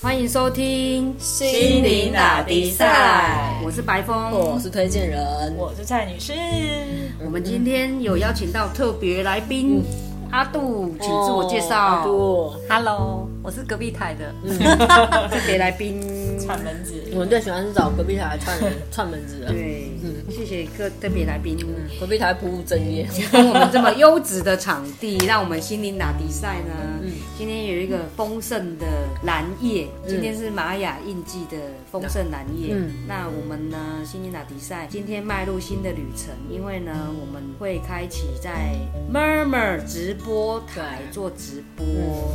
欢迎收听心灵打比赛。我是白峰，我是推荐人，我是蔡女士。我们今天有邀请到特别来宾、阿杜，请自我介绍。阿杜，Hello，我是隔壁台的。特别来宾，串门子。我们最喜欢是找隔壁台串串门子的，对，谢谢各特别来宾，隔壁台不务正业，提供我们这么优质的场地，让我们心灵打比赛呢。今天有一个丰盛的蓝叶，今天是玛雅印记的丰盛蓝叶。嗯那我们呢，心灵打比赛今天迈入新的旅程，因为呢，我们会开启在 Murmur 直播台做直播。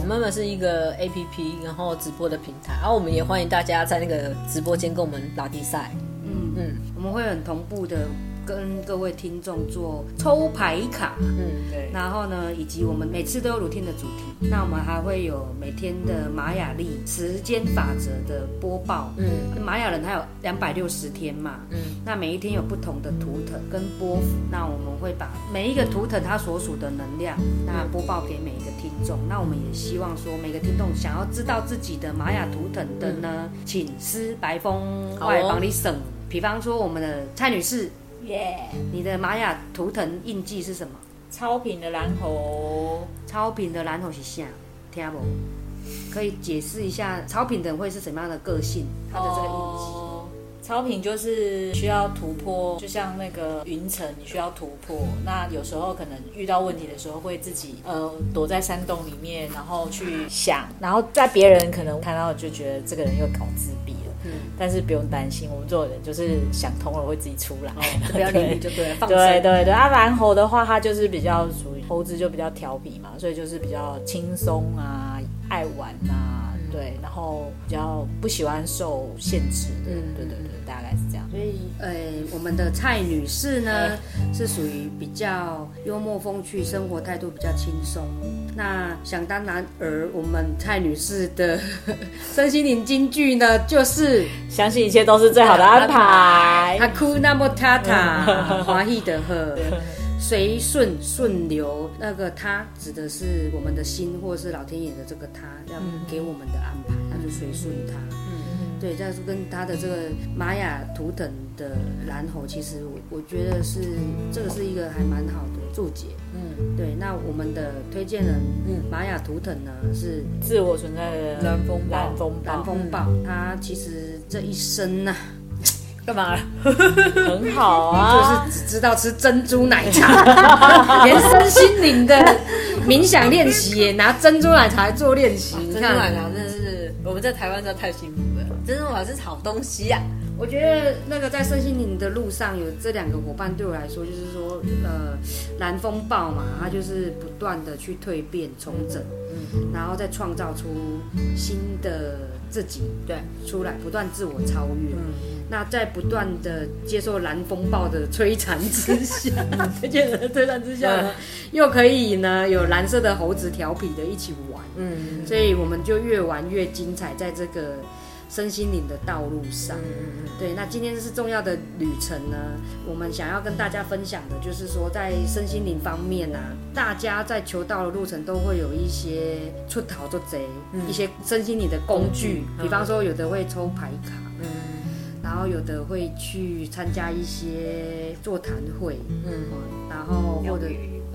Murmur 是一个 A P P，然后直播的平台，然后我们也欢迎大家在那个直播间跟我们打比赛。嗯嗯。我们会很同步的跟各位听众做抽牌卡。嗯，对，然后呢，以及我们每次都有 routine 的主题，那我们还会有每天的玛雅历时间法则的播报。嗯。那玛雅人他有两百六十天嘛，嗯。那每一天有不同的图腾跟波幅，那我们会把每一个图腾它所属的能量，那播报给每一个听众。那我们也希望说，每个听众想要知道自己的玛雅图腾的呢，请师白风好哦。外帮你省。比方说，我们的蔡女士，耶！你的玛雅图腾印记是什么？超频的蓝猴，超频的蓝猴是啥？听不？可以解释一下超频的人会是什么样的个性？他的这个印记。哦超频就是需要突破，就像那个云层，你需要突破。那有时候可能遇到问题的时候，会自己呃躲在山洞里面，然后去想，然后在别人可能看到就觉得这个人又搞自闭了。嗯但是不用担心，我们做人就是想通了会自己出来。哦不要理你就对了，放。对对对，啊，蓝猴的话，它就是比较属于猴子，就比较调皮嘛，所以就是比较轻松啊，爱玩啊，对，然后比较不喜欢受限制的，嗯对对对，大概是这样。所以，呃，我们的蔡女士呢，是属于比较幽默风趣，生活态度比较轻松。那想当然而我们蔡女士的 身心灵金句呢，就是相信一切都是最好的安排。哈哭那么塔塔，华裔的呵。随顺顺流，那个他指的是我们的心，或是老天爷的这个他，要给我们的安排，那就随顺他。对，再是跟他的这个玛雅图腾的蓝猴，其实我我觉得是这个是一个还蛮好的注解。嗯，对，那我们的推荐人，嗯玛雅图腾呢是自我存在的蓝风暴蓝风暴蓝风暴，他其实这一生呢、干嘛？很好啊，就是只知道吃珍珠奶茶，连身心灵的冥想练习也拿珍珠奶茶来做练习。你珍珠奶看，茶真的是我们在台湾真的太幸福了，珍珠奶茶是好东西呀、我觉得那个在身心灵的路上有这两个伙伴，对我来说就是说，呃，蓝风暴嘛，它就是不断的去蜕变、重整，嗯。然后再创造出新的自己对，出来，不断自我超越。嗯。那在不断的接受蓝风暴的摧残之下，推荐人的摧残之下呢，又可以呢有蓝色的猴子调皮的一起玩，嗯。所以我们就越玩越精彩，在这个身心灵的道路上。嗯对，那今天是重要的旅程呢，我们想要跟大家分享的就是说，在身心灵方面啊，大家在求道的路程都会有一些出逃做贼，一些身心灵的工具，嗯。比方说有的会抽牌卡。嗯。然后有的会去参加一些座谈会，嗯。嗯，然后或者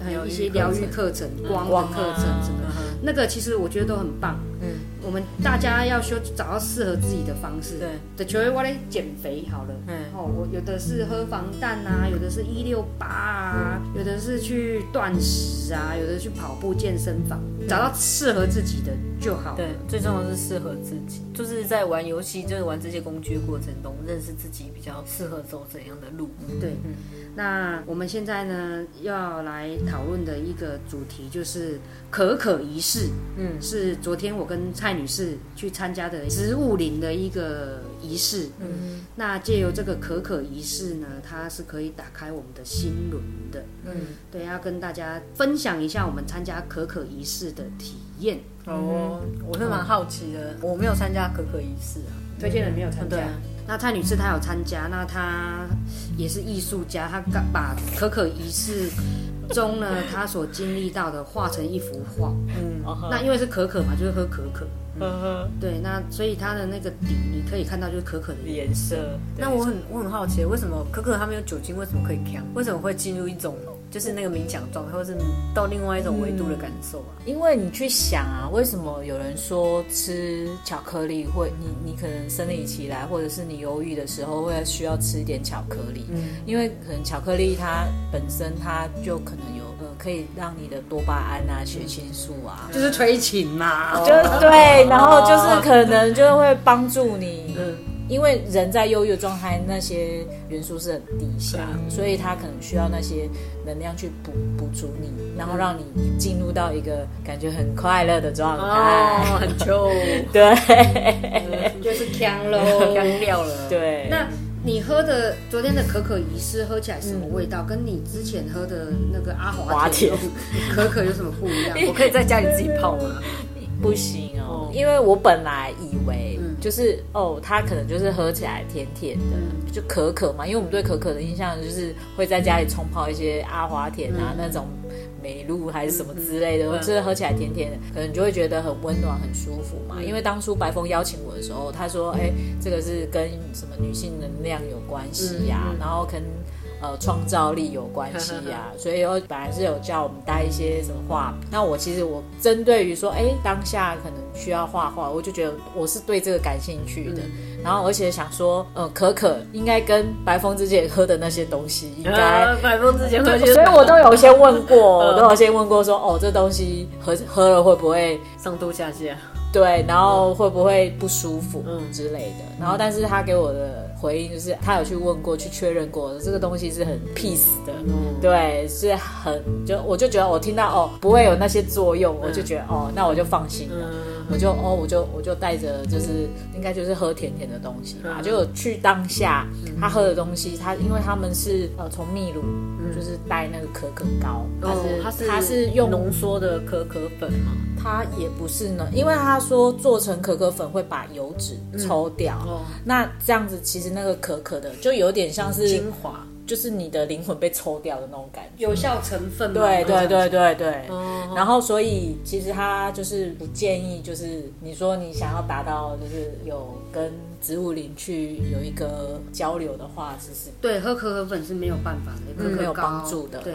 还有一些疗疗愈愈课程、光的课程什么那个其实我觉得都很棒。嗯我们大家要修找到适合自己的方式。对，的球员我来减肥好了。嗯哦，我有的是喝防弹啊，有的是一六八啊，有的是去断食啊，有的去跑步健身房，找到适合自己的就好。对，最重要的是适合自己，就是在玩游戏，就是玩这些工具的过程中，认识自己比较适合走怎样的路。对，那我们现在呢要来讨论的一个主题就是可可仪式，嗯是昨天我跟蔡女士去参加的植物林的一个仪式。嗯那借由这个可可仪式呢，它是可以打开我们的心轮的。嗯，对，要跟大家分享一下我们参加可可仪式的体验。哦，我是蛮好奇的，我没有参加可可仪式啊。推荐人没有参加那蔡女士她有参加，那她也是艺术家，她刚把可可仪式中呢，她所经历到的画成一幅画。嗯那因为是可可嘛，就是喝可可，嗯对，那所以它的那个底你可以看到就是可可的颜颜色。那我很我很好奇，为什么可可它没有酒精，为什么可以呛？为什么会进入一种就是那个冥想状态，或是到另外一种维度的感受啊？因为你去想啊，为什么有人说吃巧克力会，你你可能生理期来，或者是你忧郁的时候会需要吃一点巧克力，嗯。因为可能巧克力它本身它就可能有呃可以让你的多巴胺啊、血清素啊，就是催情嘛。就对，然后就是可能就会帮助你，嗯因为人在忧郁的状态，那些元素是很低下的，所以他可能需要那些能量去补补足你，然后让你进入到一个感觉很快乐的状态。哦，很臭，对就是呛喽。干掉了。对，那你喝的昨天的可可仪式喝起来什么味道？跟你之前喝的那个阿华华田田可可有什么不一样？我可以在家里自己泡吗？不行哦哦，因为我本来以为嗯就是哦，它可能就是喝起来甜甜的，就可可嘛。因为我们对可可的印象就是会在家里冲泡一些阿华田啊、那种美露还是什么之类的，嗯就是喝起来甜甜的，可能就会觉得很温暖、很舒服嘛。因为当初白风邀请我的时候，他说：“哎，这个是跟什么女性能量有关系呀、然后跟。”呃，创造力有关系呀、所以我本来是有叫我们带一些什么画笔。那我其实我针对于说，哎，当下可能需要画画，我就觉得我是对这个感兴趣的。然后而且想说，呃，可可应该跟白风之前喝的那些东西应该 啊百风之前喝，对，所以我都有先问过，我都有先问过说，哦，这东西喝喝了会不会上吐下泻。对，然后会不会不舒服嗯之类的。然后，但是他给我的回应就是，他有去问过，去确认过，这个东西是很 peace 的，嗯。对，是很就我就觉得我听到哦，不会有那些作用，我就觉得哦，那我就放心了。嗯我就哦，我就我就带着，就是应该就是喝甜甜的东西吧。嗯就去当下他喝的东西，他因为他们是呃从秘鲁，就是带那个可可膏，它是、哦，它是用浓缩的可可粉嘛？它也不是呢，因为他说做成可可粉会把油脂抽掉，哦，那这样子其实那个可可的就有点像是精华。就是你的灵魂被抽掉的那种感觉。有效成分吗？对对对对对，哦然后所以其实他就是不建议，就是你说你想要达到就是有跟植物灵去有一个交流的话，其实对，喝可可粉是没有办法的，可可没有帮助的。对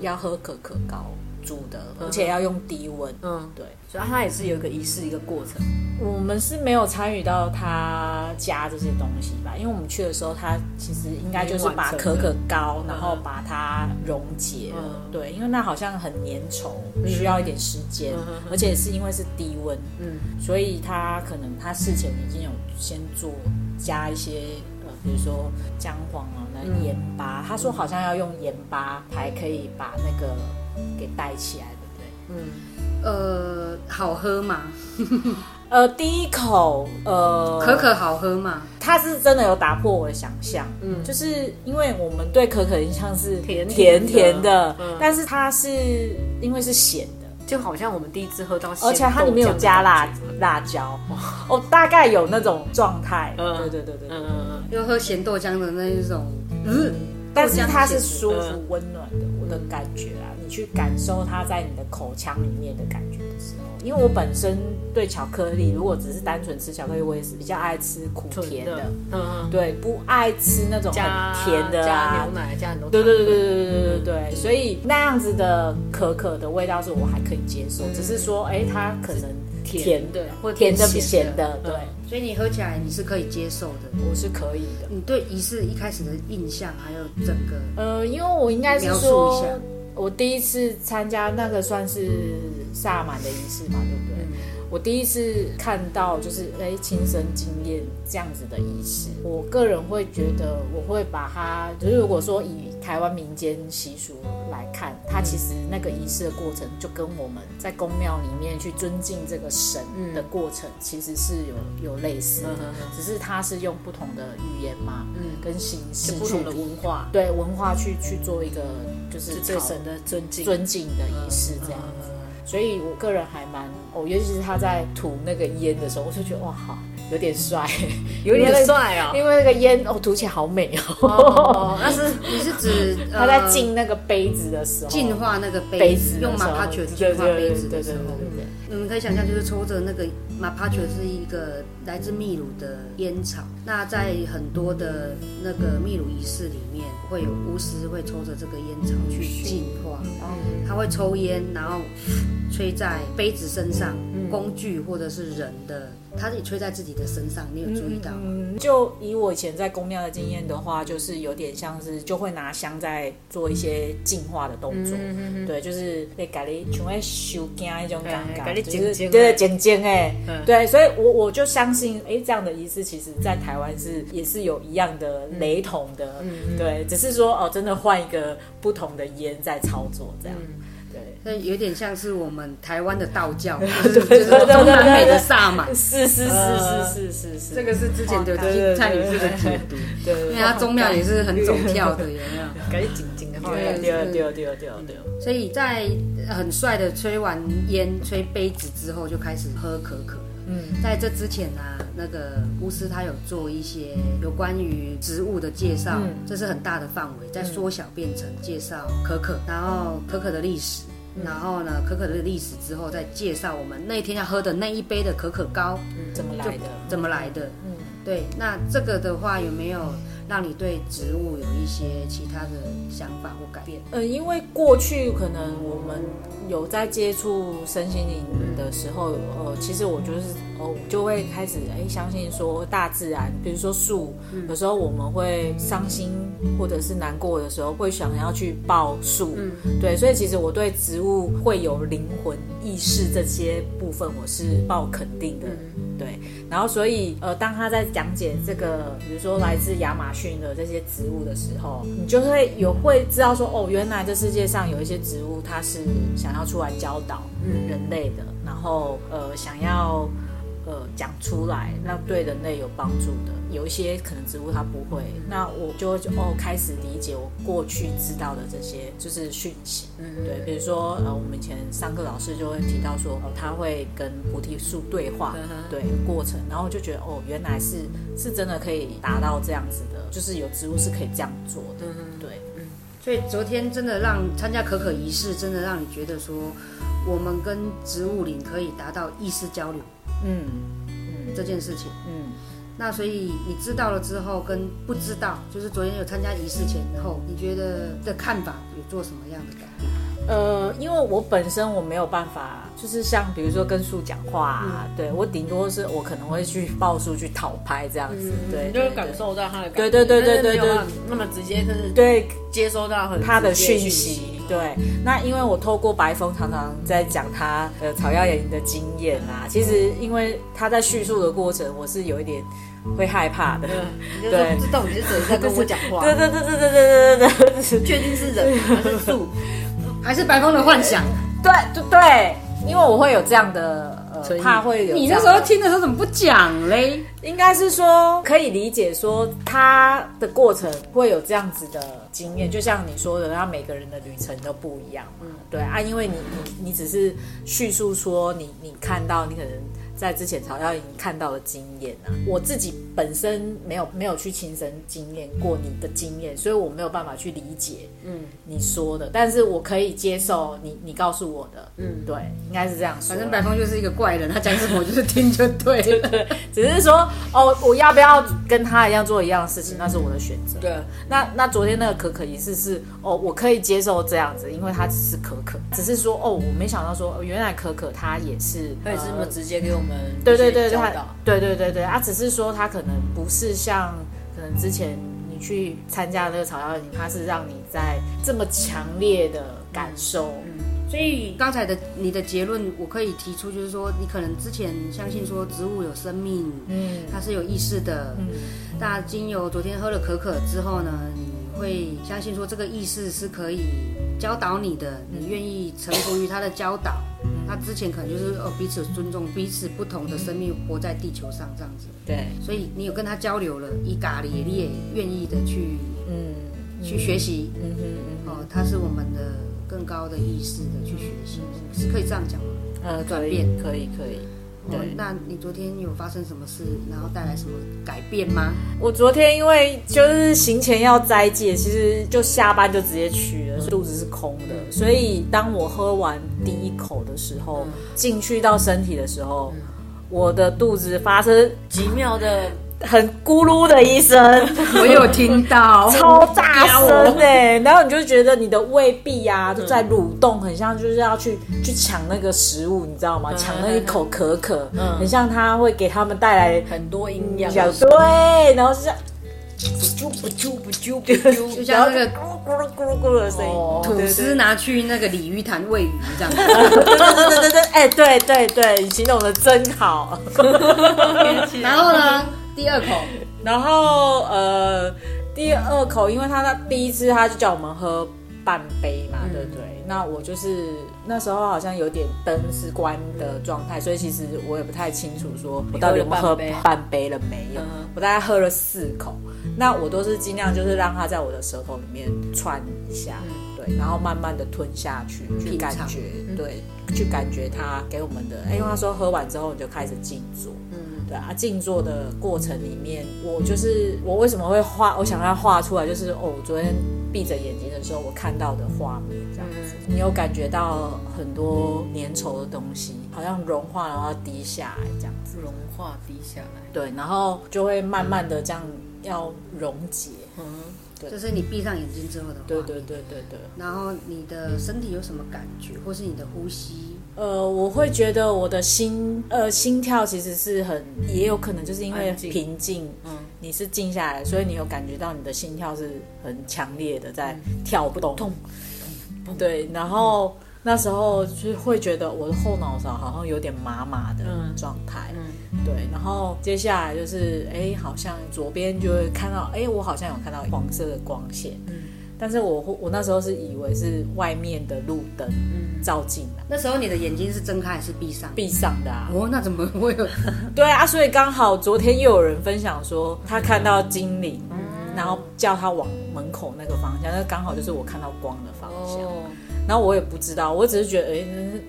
要喝可可膏煮的，而且要用低温。嗯，对，所以它也是有一个仪式，一个过程。我们是没有参与到他加这些东西吧，因为我们去的时候，他其实应该就是把可可膏，然后把它溶解了。嗯对，因为那好像很粘稠，需要一点时间，而且是因为是低温，嗯，所以他可能他事前已经有先做加一些呃，比如说姜黄啊、那盐巴，他说好像要用盐巴才可以把那个给带起来，对不对？呃，好喝吗？呃，第一口，呃，可可好喝吗？它是真的有打破我的想象，嗯，就是因为我们对可可的印象是甜甜甜的但是它是因为是咸的，就好像我们第一次喝到鲜而且它里面有加辣辣椒，哦，大概有那种状态，嗯。对对对对对，嗯，又喝咸豆浆的那一种，嗯，但是它是舒服嗯温暖的，我的感觉啊，你去感受它在你的口腔里面的感觉的时候，因为我本身对巧克力，如果只是单纯吃巧克力，我也是比较爱吃苦甜的，嗯，对，不爱吃那种加很甜的加啊牛。奶，加很多糖。对对对对对对对对，所以那样子的可可的味道是我还可以接受，只是说，哎，它可能甜的或甜的比咸咸的，对，所以你喝起来你是可以接受的。我是可以的。你对仪式一开始的印象，还有整个呃，因为我应该是说一下，我第一次参加那个算是萨满的仪式嘛，对不对？我第一次看到就是哎亲身经验这样子的仪式，我个人会觉得我会把它，就是如果说以台湾民间习俗来看，它其实那个仪式的过程就跟我们在宫庙里面去尊敬这个神的过程其实是有有类似的，只是它是用不同的语言嘛，嗯。跟形式不同的文化，对文化去去做一个就是对神的尊敬。尊敬的仪式这样子。所以我个人还蛮哦，尤其是他在吐那个烟的时候，我就觉得哇，好有点帅，有点帅啊！因为那个烟哦吐起来好美哦。哦，那是 你是指他在呃进那个杯子的时候，净化那个杯杯子，用马帕球对净化杯子的时候对，对对你们可以想象，就是抽着那个马帕丘是一个来自秘鲁的烟草。那在很多的那个秘鲁仪式里面，会有巫师会抽着这个烟草去净化。他会抽烟，然后吹在杯子身上、工具或者是人的，他自己吹在自己的身上。你有注意到吗？嗯，就以我以前在公庙的经验的话，就是有点像是就会拿香在做一些净化的动作。对，就是被改了，像会修惊那种感觉，就是静静静静哎嗯，对，所以我我就相信，哎，这样的仪式其实在台湾是也是有一样的雷同的，对，只是说哦，真的换一个不同的烟在操作这样，对。那有点像是我们台湾的道教，就是就是中南美的萨满。是是是呃是是是是，这个是之前的对对对蔡女士的解读，对对 因为她宗庙也是很走跳的，有没有？改你紧紧的，对对对对对对，所以在很帅的吹完烟、吹杯子之后，就开始喝可可。嗯。在这之前呢、那个巫师他有做一些有关于植物的介绍，嗯。这是很大的范围，在缩小变成介绍可可，然后可可的历史。然后呢，可可的历史之后再介绍我们那天要喝的那一杯的可可膏怎么来的？怎么来的。嗯对，那这个的话有没有让你对植物有一些其他的想法或改变？嗯，因为过去可能我们有在接触身心灵的时候，呃，其实我就是哦，就会开始哎相信说大自然，比如说树，有时候我们会伤心或者是难过的时候，会想要去抱树，对，所以其实我对植物会有灵魂意识这些部分，我是抱肯定的，对。然后所以呃，当他在讲解这个，比如说来自亚马逊的这些植物的时候，你就会有会知道说，哦，原来这世界上有一些植物，它是想要出来教导人类的，然后呃，想要呃讲出来，那对人类有帮助的。有一些可能植物它不会，那我就哦开始理解我过去知道的这些就是讯息。嗯，对，比如说呃，我们以前上课老师就会提到说，哦，他会跟菩提树对话，对过程，然后就觉得哦，原来是是真的可以达到这样子的，就是有植物是可以这样做的。对，嗯所以昨天真的让参加可可仪式，真的让你觉得说，我们跟植物灵可以达到意识交流嗯这件事情。那所以你知道了之后，跟不知道，就是昨天有参加仪式前后，你觉得的看法有做什么样的改变？呃，因为我本身我没有办法，就是像比如说跟树讲话、啊，对我顶多是我可能会去报树去讨拍这样子，对，你就会感受到他的感对对对对对那么直接，就是对接收到很他的讯息。对，那因为我透过白风常常在讲他呃草药研的经验啊，其实因为他在叙述的过程，我是有一点会害怕的。你就对到底是谁在跟我讲话？对对对对对对对对对确定是人还是树？还是白风的幻想？对对对，因为我会有这样的呃怕会有你那时候听的时候怎么不讲嘞？应该是说可以理解说他的过程会有这样子的经验，就像你说的，他每个人的旅程都不一样嗯。对啊，因为你你你只是叙述说你你看到你可能在之前曹耀莹看到的经验啊，我自己本身没有没有去亲身经验过你的经验，所以我没有办法去理解嗯你说的，但是我可以接受你你告诉我的，嗯，对，应该是这样说。反正白峰就是一个怪人，他讲什么我就是听就对了。只是说哦，我要不要跟他一样做一样的事情，那是我的选择。对，那那昨天那个可可仪式是哦，我可以接受这样子，因为他只是可可，只是说哦，我没想到说、哦原来可可他也是，他也是那么呃直接给我们对对对对。对对对对，啊，只是说他可能不是像可能之前你去参加那个草药营，它是让你在这么强烈的感受，所以刚才的你的结论，我可以提出，就是说，你可能之前相信说植物有生命，嗯它是有意识的。嗯那经由昨天喝了可可之后呢，你会相信说这个意识是可以教导你的，你愿意臣服于它的教导。那之前可能就是哦彼此尊重彼此不同的生命活在地球上这样子，对，所以你有跟他交流了，伊咖喱你也愿意的去嗯。去学习，嗯哼嗯哦，他是我们的更高的意识的去学习，是可以这样讲吗？呃，可以转变。可以可以，哦那你昨天有发生什么事，然后带来什么改变吗？我昨天因为就是行前要斋戒，其实就下班就直接去了，肚子是空的。所以当我喝完第一口的时候，进去到身体的时候，我的肚子发生奇妙的，很咕噜的一声，我有听到，超大声哎、然后你就觉得你的胃壁啊都在蠕动，很像就是要去去抢那个食物，你知道吗？抢那一口可可，很像它会给他们带来很多营养，小对，然后是这样。啾不啾不啾不啾，就像那个咕噜咕噜咕噜的声音，哦吐司拿去那个鲤鱼潭喂鱼这样子。对对对对对，哎，对对对，你形容的真好。然后呢，第二口，然后呃，第二口，因为他那第一次他就叫我们喝半杯嘛，对不对？那我就是那时候好像有点灯是关的状态，所以其实我也不太清楚说我到底有没有喝半杯？了没有。嗯。我大概喝了四口，那我都是尽量就是让它在我的舌头里面窜一下，对，然后慢慢的吞下去，去感觉，对，去感觉它给我们的。哎，因为他说喝完之后你就开始静坐，啊，静坐的过程里面，我就是我为什么会画，我想让它画出来，就是哦，我昨天闭着眼睛的时候，我看到的画面这样子，你有感觉到很多粘稠的东西，好像融化然后滴下来这样子，融化滴下来，对，然后就会慢慢的这样要溶解，嗯，这是你闭上眼睛之后的话。对对对对对。然后你的身体有什么感觉，或是你的呼吸？呃，我会觉得我的心呃心跳其实是很，也有可能就是因为平静，嗯你是静下来，所以你有感觉到你的心跳是很强烈的在跳动，痛对，然后那时候就会觉得我的后脑勺好像有点麻麻的嗯状态，嗯。对，然后接下来就是哎，好像左边就会看到，哎，我好像有看到黄色的光线，嗯。但是我我那时候是以为是外面的路灯嗯，照进来，那时候你的眼睛是睁开还是闭上？闭上的啊，哦，那怎么会有？对啊，所以刚好昨天又有人分享说他看到精灵，嗯。然后叫他往门口那个方向，那刚好就是我看到光的方向。哦，然后我也不知道，我只是觉得，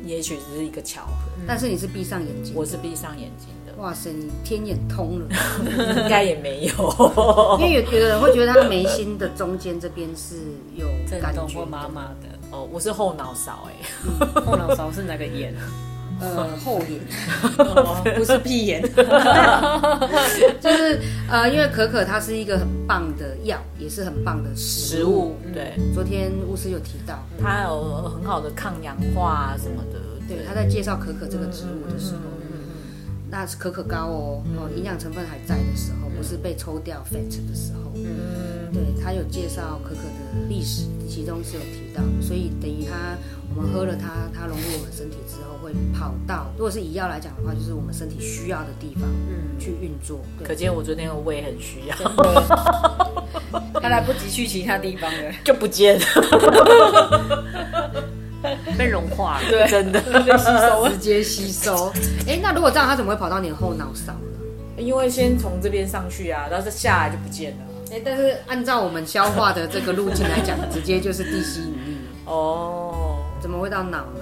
也许只是一个巧合。但是你是闭上眼睛。我是闭上眼睛的，哇塞，你天眼通了。应该也没有。因为有有的人会觉得他眉心的中间这边是有震感觉的，动或麻麻的，哦，我是后脑勺哎、后脑勺是哪个眼？呃后眼，哦不是屁眼，就是呃，因为可可它是一个很棒的药，也是很棒的食物。食物对，昨天巫师有提到，它有很好的抗氧化啊什么的。对，他在介绍可可这个植物的时候，那是可可膏哦，哦，营养成分还在的时候，不是被抽掉 fat 的时候，嗯，对他有介绍可可的历史，其中是有提到，所以等于他我们喝了它，它融入我们身体之后会跑到，如果是以药来讲的话，就是我们身体需要的地方，嗯，去运作。对，可见我昨天的胃很需要，他来不及去其他地方了，就不见了。被融化了，对，真的。被吸收了。直接吸收。哎，那如果这样，它怎么会跑到你的后脑勺呢？因为先从这边上去啊，然后再下来就不见了。哎，但是按照我们消化的这个路径来讲，直接就是地吸引力，哦怎么会到脑呢？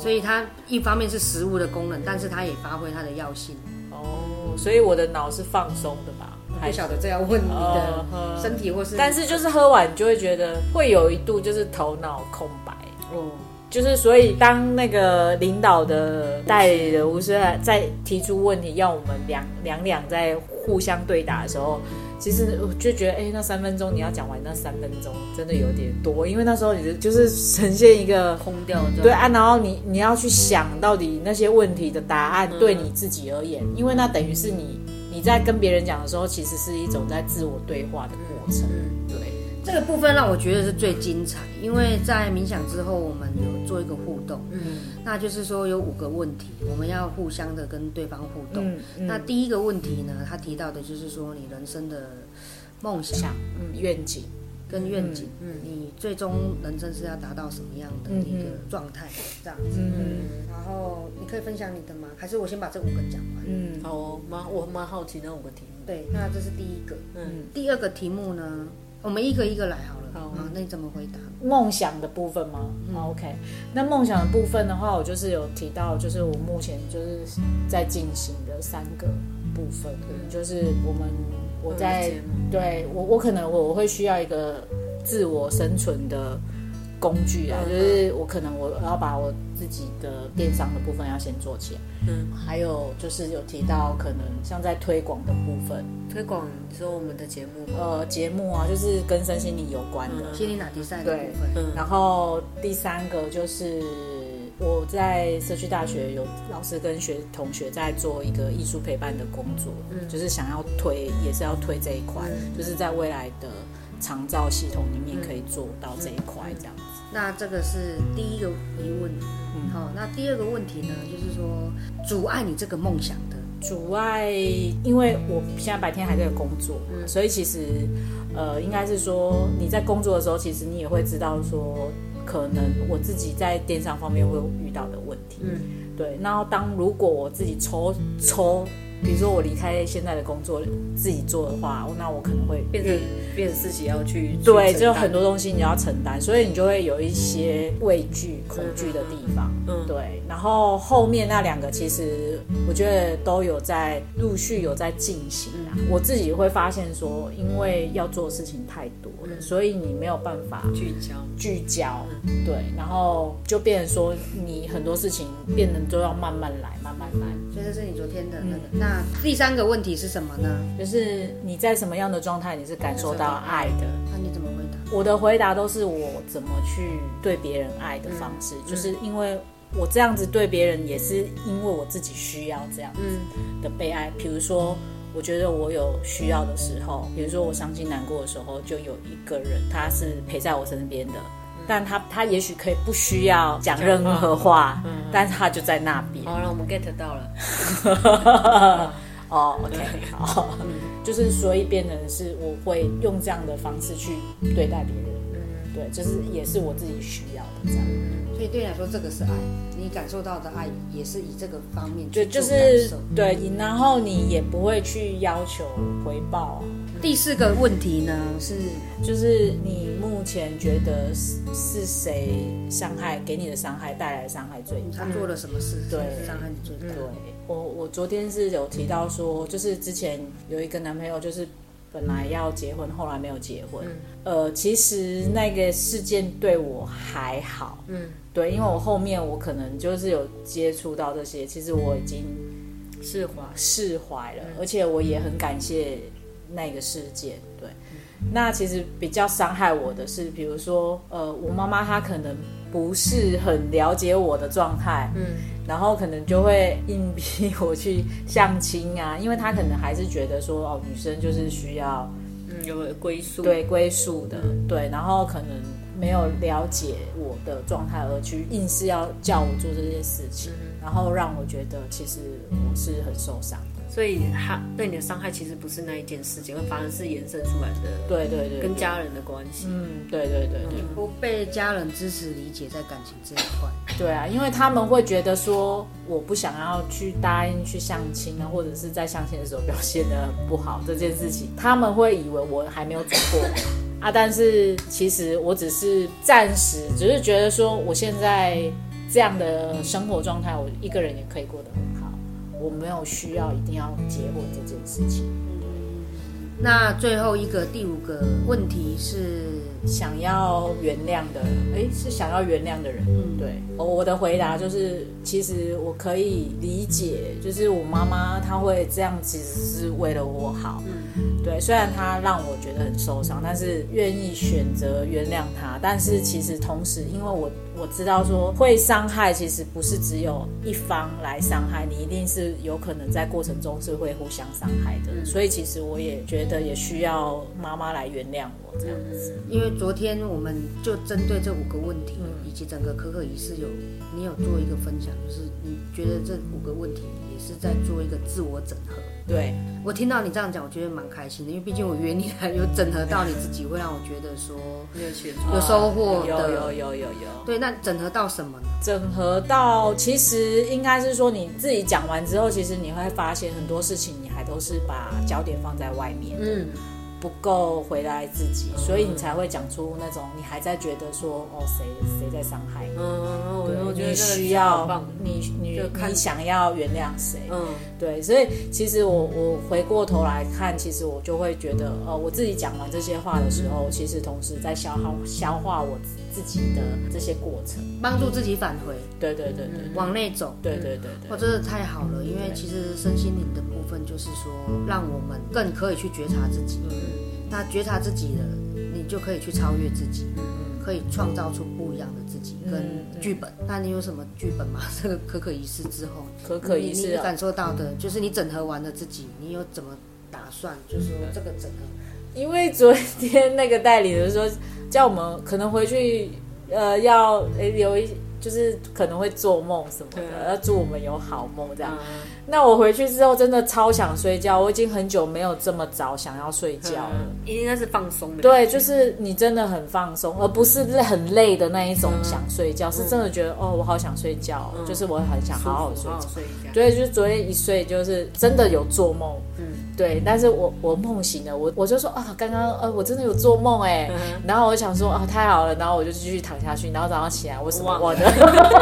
哦所以它一方面是食物的功能，但是它也发挥它的药性。哦，所以我的脑是放松的吧？不晓得这要问你哦的身体或是，但是就是喝完就会觉得会有一度就是头脑空白。哦，就是所以，当那个领导的代理人巫师在提出问题，要我们两两两在互相对答的时候，其实我就觉得，哎、那三分钟你要讲完那三分钟真的有点多，因为那时候你就就是呈现一个空掉的，对啊，然后你你要去想到底那些问题的答案对你自己而言，因为那等于是你你在跟别人讲的时候，其实是一种在自我对话的过程。对，这个部分让我觉得是最精彩，因为在冥想之后，我们有做一个互动，嗯那就是说有五个问题，我们要互相的跟对方互动。嗯嗯那第一个问题呢，他提到的就是说你人生的梦想愿景，跟愿景，嗯，你最终人生是要达到什么样的一个状态，这样子。嗯然后你可以分享你的吗？还是我先把这五个讲完？嗯好哦，蛮我蛮好奇那五个题目。对，那这是第一个。嗯，第二个题目呢，我们一个一个来好了。好。啊，那你怎么回答？梦想的部分吗、o k 那梦想的部分的话，我就是有提到，就是我目前就是在进行的三个部分，就是我们我在对我我可能我我会需要一个自我生存的工具啊，就是我可能我要把我自己的电商的部分要先做起来，嗯，还有就是有提到可能像在推广的部分，推广你说我们的节目？呃，节目啊，就是跟身心灵有关的，心理哪比赛的部分？嗯。然后第三个就是我在社区大学有老师跟学同学在做一个艺术陪伴的工作，嗯。就是想要推，也是要推这一块，就是在未来的长照系统里面可以做到这一块这样。子。那这个是第一个疑问。嗯好，那第二个问题呢，就是说阻碍你这个梦想的，阻碍，因为我现在白天还在工作，所以其实呃，应该是说你在工作的时候，其实你也会知道说，可能我自己在电商方面会有遇到的问题。嗯，对。然后当如果我自己抽抽，比如说我离开现在的工作自己做的话，那我可能会变成变成自己要去对，就很多东西你要承担，所以你就会有一些畏惧、恐惧的地方。嗯对。然后后面那两个，其实我觉得都有在陆续有在进行啊。我自己会发现说，因为要做的事情太多了，所以你没有办法聚焦。聚焦，对，然后就变成说你很多事情变得都要慢慢来，慢慢来。所以这是你昨天的那个。嗯那第三个问题是什么呢？就是你在什么样的状态，你是感受到爱的。那你怎么回答？我的回答都是我怎么去对别人爱的方式，就是因为我这样子对别人，也是因为我自己需要这样子的被爱。比如说，我觉得我有需要的时候，比如说我伤心难过的时候，就有一个人他是陪在我身边的。但他他也许可以不需要讲任何话，但是他就在那边。好了，我们 get 到了。哦，OK，好，就是所以变成是我会用这样的方式去对待别人，对，就是也是我自己需要的这样，所以对你来说，这个是爱，你感受到的爱也是以这个方面就去做就是感受。对，然后你也不会去要求回报啊，第四个问题呢是，就是你目前觉得是是谁伤害给你的伤害带来的伤害最大？他做了什么事，对伤害你最大？对我，我昨天是有提到说，就是之前有一个男朋友，就是本来要结婚，后来没有结婚。呃，其实那个事件对我还好，嗯，对，因为我后面我可能就是有接触到这些，其实我已经释怀。释怀了，而且我也很感谢那个事件。对，那其实比较伤害我的是，比如说，呃，我妈妈她可能不是很了解我的状态，嗯，然后可能就会硬逼我去相亲啊，因为她可能还是觉得说，哦，女生就是需要嗯，有归宿。对归宿的，对，然后可能没有了解我的状态而去硬是要叫我做这些事情，然后让我觉得其实我是很受伤的。所以他对你的伤害其实不是那一件事情，反而是延伸出来的对对对，跟家人的关系。嗯，对对对对、不被家人支持理解，在感情这一块，对啊，因为他们会觉得说我不想要去答应去相亲啊，或者是在相亲的时候表现的很不好这件事情，他们会以为我还没有走过 啊，但是其实我只是暂时，只是觉得说我现在这样的生活状态，我一个人也可以过得很好，我没有需要一定要结婚这件事情。那最后一个第五个问题是，想要原谅的，诶，是想要原谅的人。嗯，对，我我的回答就是，其实我可以理解，就是我妈妈她会这样，其实是为了我好。嗯，对，虽然她让我觉得很受伤，但是愿意选择原谅她。但是其实同时，因为我我知道说会伤害，其实不是只有一方来伤害你，一定是有可能在过程中是会互相伤害的。所以其实我也觉得也需要妈妈来原谅我这样子。因为昨天我们就针对这五个问题，以及整个可可仪式有你有做一个分享，就是你觉得这五个问题也是在做一个自我整合。对，我听到你这样讲，我觉得蛮开心的，因为毕竟我约你来有整合到你自己，会让我觉得说没有收获有的。有有有有。对，那整合到什么呢？整合到，其实应该是说你自己讲完之后，其实你会发现很多事情你还都是把焦点放在外面。嗯，不够回来自己，所以你才会讲出那种你还在觉得说哦谁谁在伤害你，嗯，我对你我觉得你需要，你你你想要原谅谁，嗯。对，所以其实我我回过头来看，其实我就会觉得，呃，我自己讲完这些话的时候，其实同时在消耗消化我自己的这些过程。帮助自己返回，对对对对往内走。对对对哇，对，真的太好了！因为其实身心灵的部分就是说，让我们更可以去觉察自己。嗯那觉察自己了，你就可以去超越自己，可以创造出不一样的自己跟剧本。那你有什么剧本吗？这个可可仪式之后，可可仪式你感受到的，就是你整合完了自己，你有怎么打算？就是说这个整合，因为昨天那个代理的说，叫我们可能回去，呃，要诶留一，就是可能会做梦什么的，要祝我们有好梦这样。那我回去之后真的超想睡觉，我已经很久没有这么早想要睡觉了。应该是放松的。对，就是你真的很放松，而不是累很累的那一种想睡觉，是真的觉得哦，我好想睡觉，就是我很想好好睡觉好好。睡一下。对，就是昨天一睡就是真的有做梦，嗯，对，但是我我梦醒了，我我就说啊，刚刚呃我真的有做梦哎，然后我想说啊太好了，然后我就继续躺下去，然后早上起来我什么忘我的，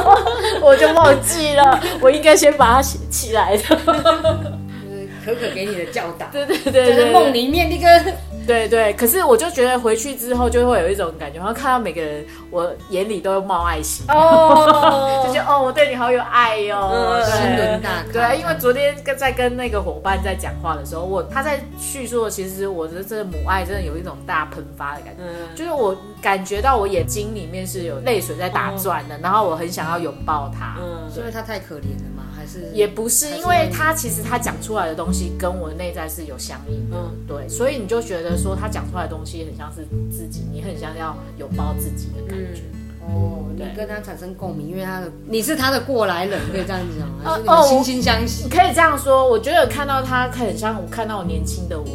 我就忘记了，我应该先把它起起来的，就是可可给你的教导，对对对对，在梦里面那个对对，可是我就觉得回去之后就会有一种感觉，然后看到每个人，我眼里都冒爱心，哦。就觉得哦，我对你好有爱哟、嗯。对。心轮大开对啊，因为昨天跟在跟那个伙伴在讲话的时候，我他在叙述，其实我的这个母爱真的有一种大喷发的感觉，嗯，就是我感觉到我眼睛里面是有泪水在打转的，然后我很想要拥抱他。嗯。是因为他太可怜了吗？还是也不是，因为他其实他讲出来的东西跟我的内在是有相应的，嗯。对，所以你就觉得说他讲出来的东西很像是自己，你很像要拥抱自己的感觉。哦，你跟他产生共鸣，因为他的你是他的过来人，可以这样讲 哦惺惺相惜？你。可以这样说，我觉得看到他很像我看到我年轻的我，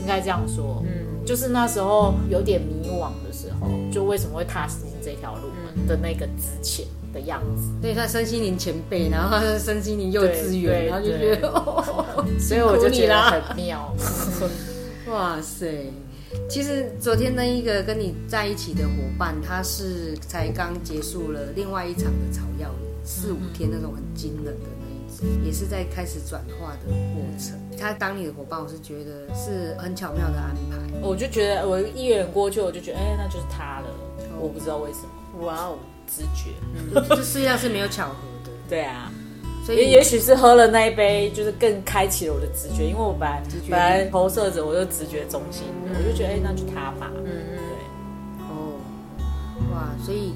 应该这样说，嗯，就是那时候有点迷惘的时候，就为什么会踏进这条路的那个之前的样子，对，他身心灵前辈，然后身心灵幼稚对园，对然后就觉得，哦所以我就觉得很妙。哇塞！其实昨天那一个跟你在一起的伙伴，他是才刚结束了另外一场的草药四五天那种很惊人的也是在开始转化的过程。他当你的伙伴，我是觉得是很巧妙的安排。我就觉得我一眼过去，我就觉得，哎、那就是他了。我不知道为什么，哇哦，直觉。这世界上是没有巧合的，对啊，所以也也许是喝了那一杯，就是更开启了我的直觉，因为我本来直觉本来投射者，我就直觉中心，我就觉得，哎、那就他吧。嗯嗯，哦，哇，所以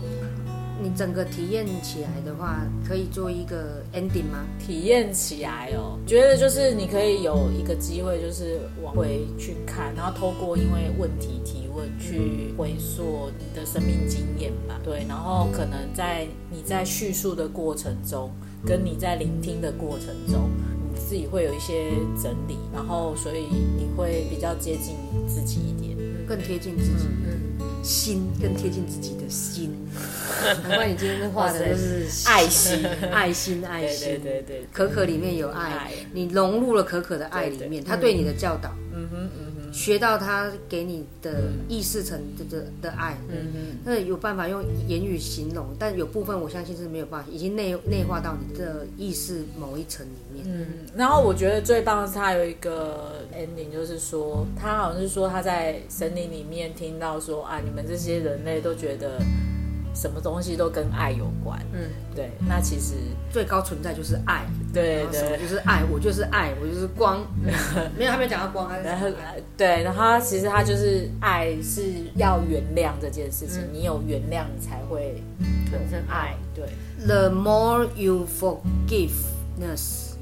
你整个体验起来的话，可以做一个 ending 吗？体验起来哦，觉得就是你可以有一个机会，就是往回去看，然后透过因为问题提问去回溯你的生命经验吧。对，然后可能在你在叙述的过程中，跟你在聆听的过程中。你自己会有一些整理，然后所以你会比较接近自己一点。更贴近自己的心，更贴近自己的心。难怪你今天画的都是爱心，爱心，爱心。对对对，可可里面有爱爱，你融入了可可的爱里面，他对你的教导，嗯哼嗯哼，学到他给你的意识层的的的爱，嗯嗯。那有办法用言语形容，但有部分我相信是没有办法，已经内内化到你的意识某一层里面。嗯，然后我觉得最棒的是他有一个 ending，就是说他好像是说他在森林里面听到说啊，你们这些人类都觉得什么东西都跟爱有关，嗯，对，那其实最高存在就是爱，对对。就是爱，我就是爱，我就是光。没有，还没有讲到光，对，然后其实他就是爱是要原谅这件事情，你有原谅，你才会产生爱，对，The more you forgiveness,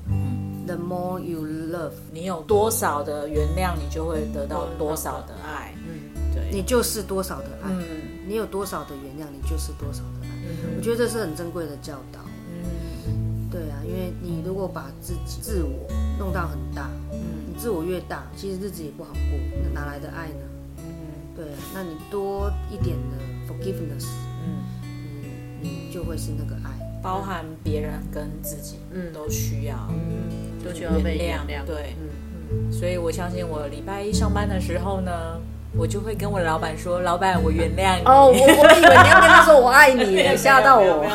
the more you love。你有多少的原谅，你就会得到多少的爱，嗯，对，你就是多少的爱，嗯你有多少的原谅，你就是多少的爱。我觉得这是很珍贵的教导。嗯对啊，因为你如果把自己自我弄到很大，嗯你自我越大，其实日子也不好过，那哪来的爱呢？嗯对啊，那你多一点的 forgiveness，嗯。你你就会是那个爱。包含别人跟自己，嗯都需要嗯都需要被原谅。对，嗯所以我相信我礼拜一上班的时候呢，我就会跟我老板说：“老板，我原谅你。”哦，我我以为你要跟 他说我爱你，吓到我。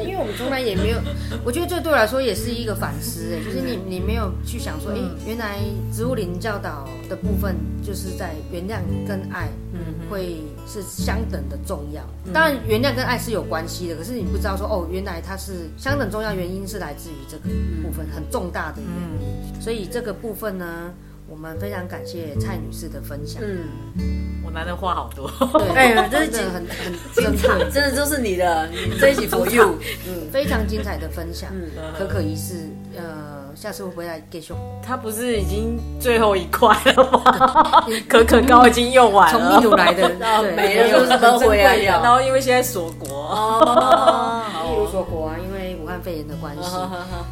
因为我们从来也没有，我觉得这对我来说也是一个反思，哎，就是你你没有去想说，哎、原来植物灵教导的部分就是在原谅跟爱，嗯，会是相等的重要。当然，原谅跟爱是有关系的，可是你不知道说，哦，原来它是相等重要，原因是来自于这个部分很重大的原因。所以这个部分呢，我们非常感谢蔡女士的分享。嗯，我男的话好多。对，哎这是真的很很精珍彩，真的就是你的，这一集 for you。嗯，非常精彩的分享，嗯可可一世，呃，下次会不会来继续？他不是已经最后一块了吗？可可膏已经用完了，从秘鲁来的，对，没了有就是都回来了然后因为现在锁国，哦，例如说国啊，因为武汉肺炎的关系，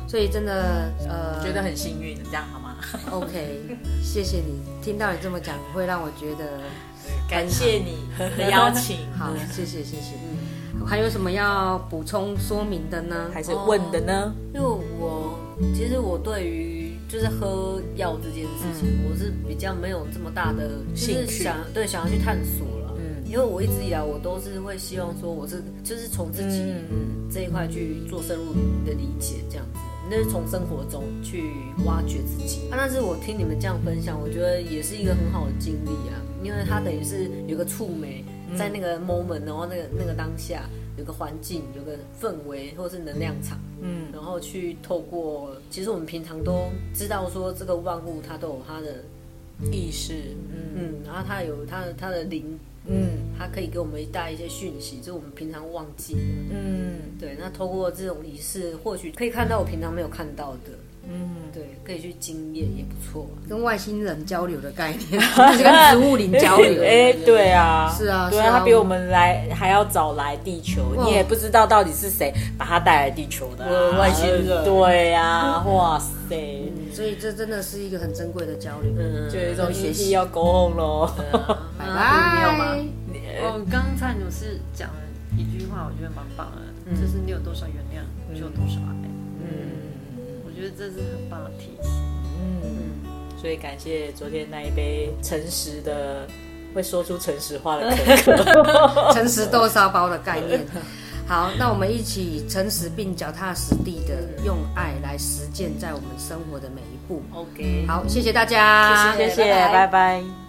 所以真的呃，觉得很幸运，这样好吗？OK，谢谢你，听到你这么讲，会让我觉得 感谢你的邀请，好，谢谢谢谢。嗯还有什么要补充说明的呢？还是问的呢？因为我其实我对于就是喝药这件事情，我是比较没有这么大的就是兴趣想对想要去探索了。嗯因为我一直以来我都是会希望说我是就是从自己嗯这一块去做深入的理解，这样子，那是从生活中去挖掘自己。啊，但是我听你们这样分享，我觉得也是一个很好的经历啊，因为它等于是有个触媒在那个 moment，然后那个那个当下有个环境，有个氛围或是能量场。嗯然后去透过，其实我们平常都知道说这个万物它都有它的，意识，嗯嗯，然后它有它的它的灵，嗯它可以给我们带一些讯息，就是我们平常忘记的。嗯对，那透过这种仪式，或许可以看到我平常没有看到的，嗯，对，可以去经验也不错、啊。跟外星人交流的概念，就是跟植物灵交流。哎，对啊，是啊对啊，他比我们来还要早来地球，你也不知道到底是谁把他带来地球的外星人对啊，哇塞，嗯所以这真的是一个很珍贵的交流。嗯，就有一种学习要 go 咯。拜啊你有吗拜。哦，刚才你是讲了一句话，我觉得蛮棒的，就是你有多少原谅，就有多少爱。嗯我觉得这是很棒的提醒。嗯，所以感谢昨天那一杯诚实的，会说出诚实话的可可。诚实豆沙包的概念。好，那我们一起诚实并脚踏实地的用爱来实践在我们生活的每一步。OK，好，谢谢大家，谢谢，拜拜拜拜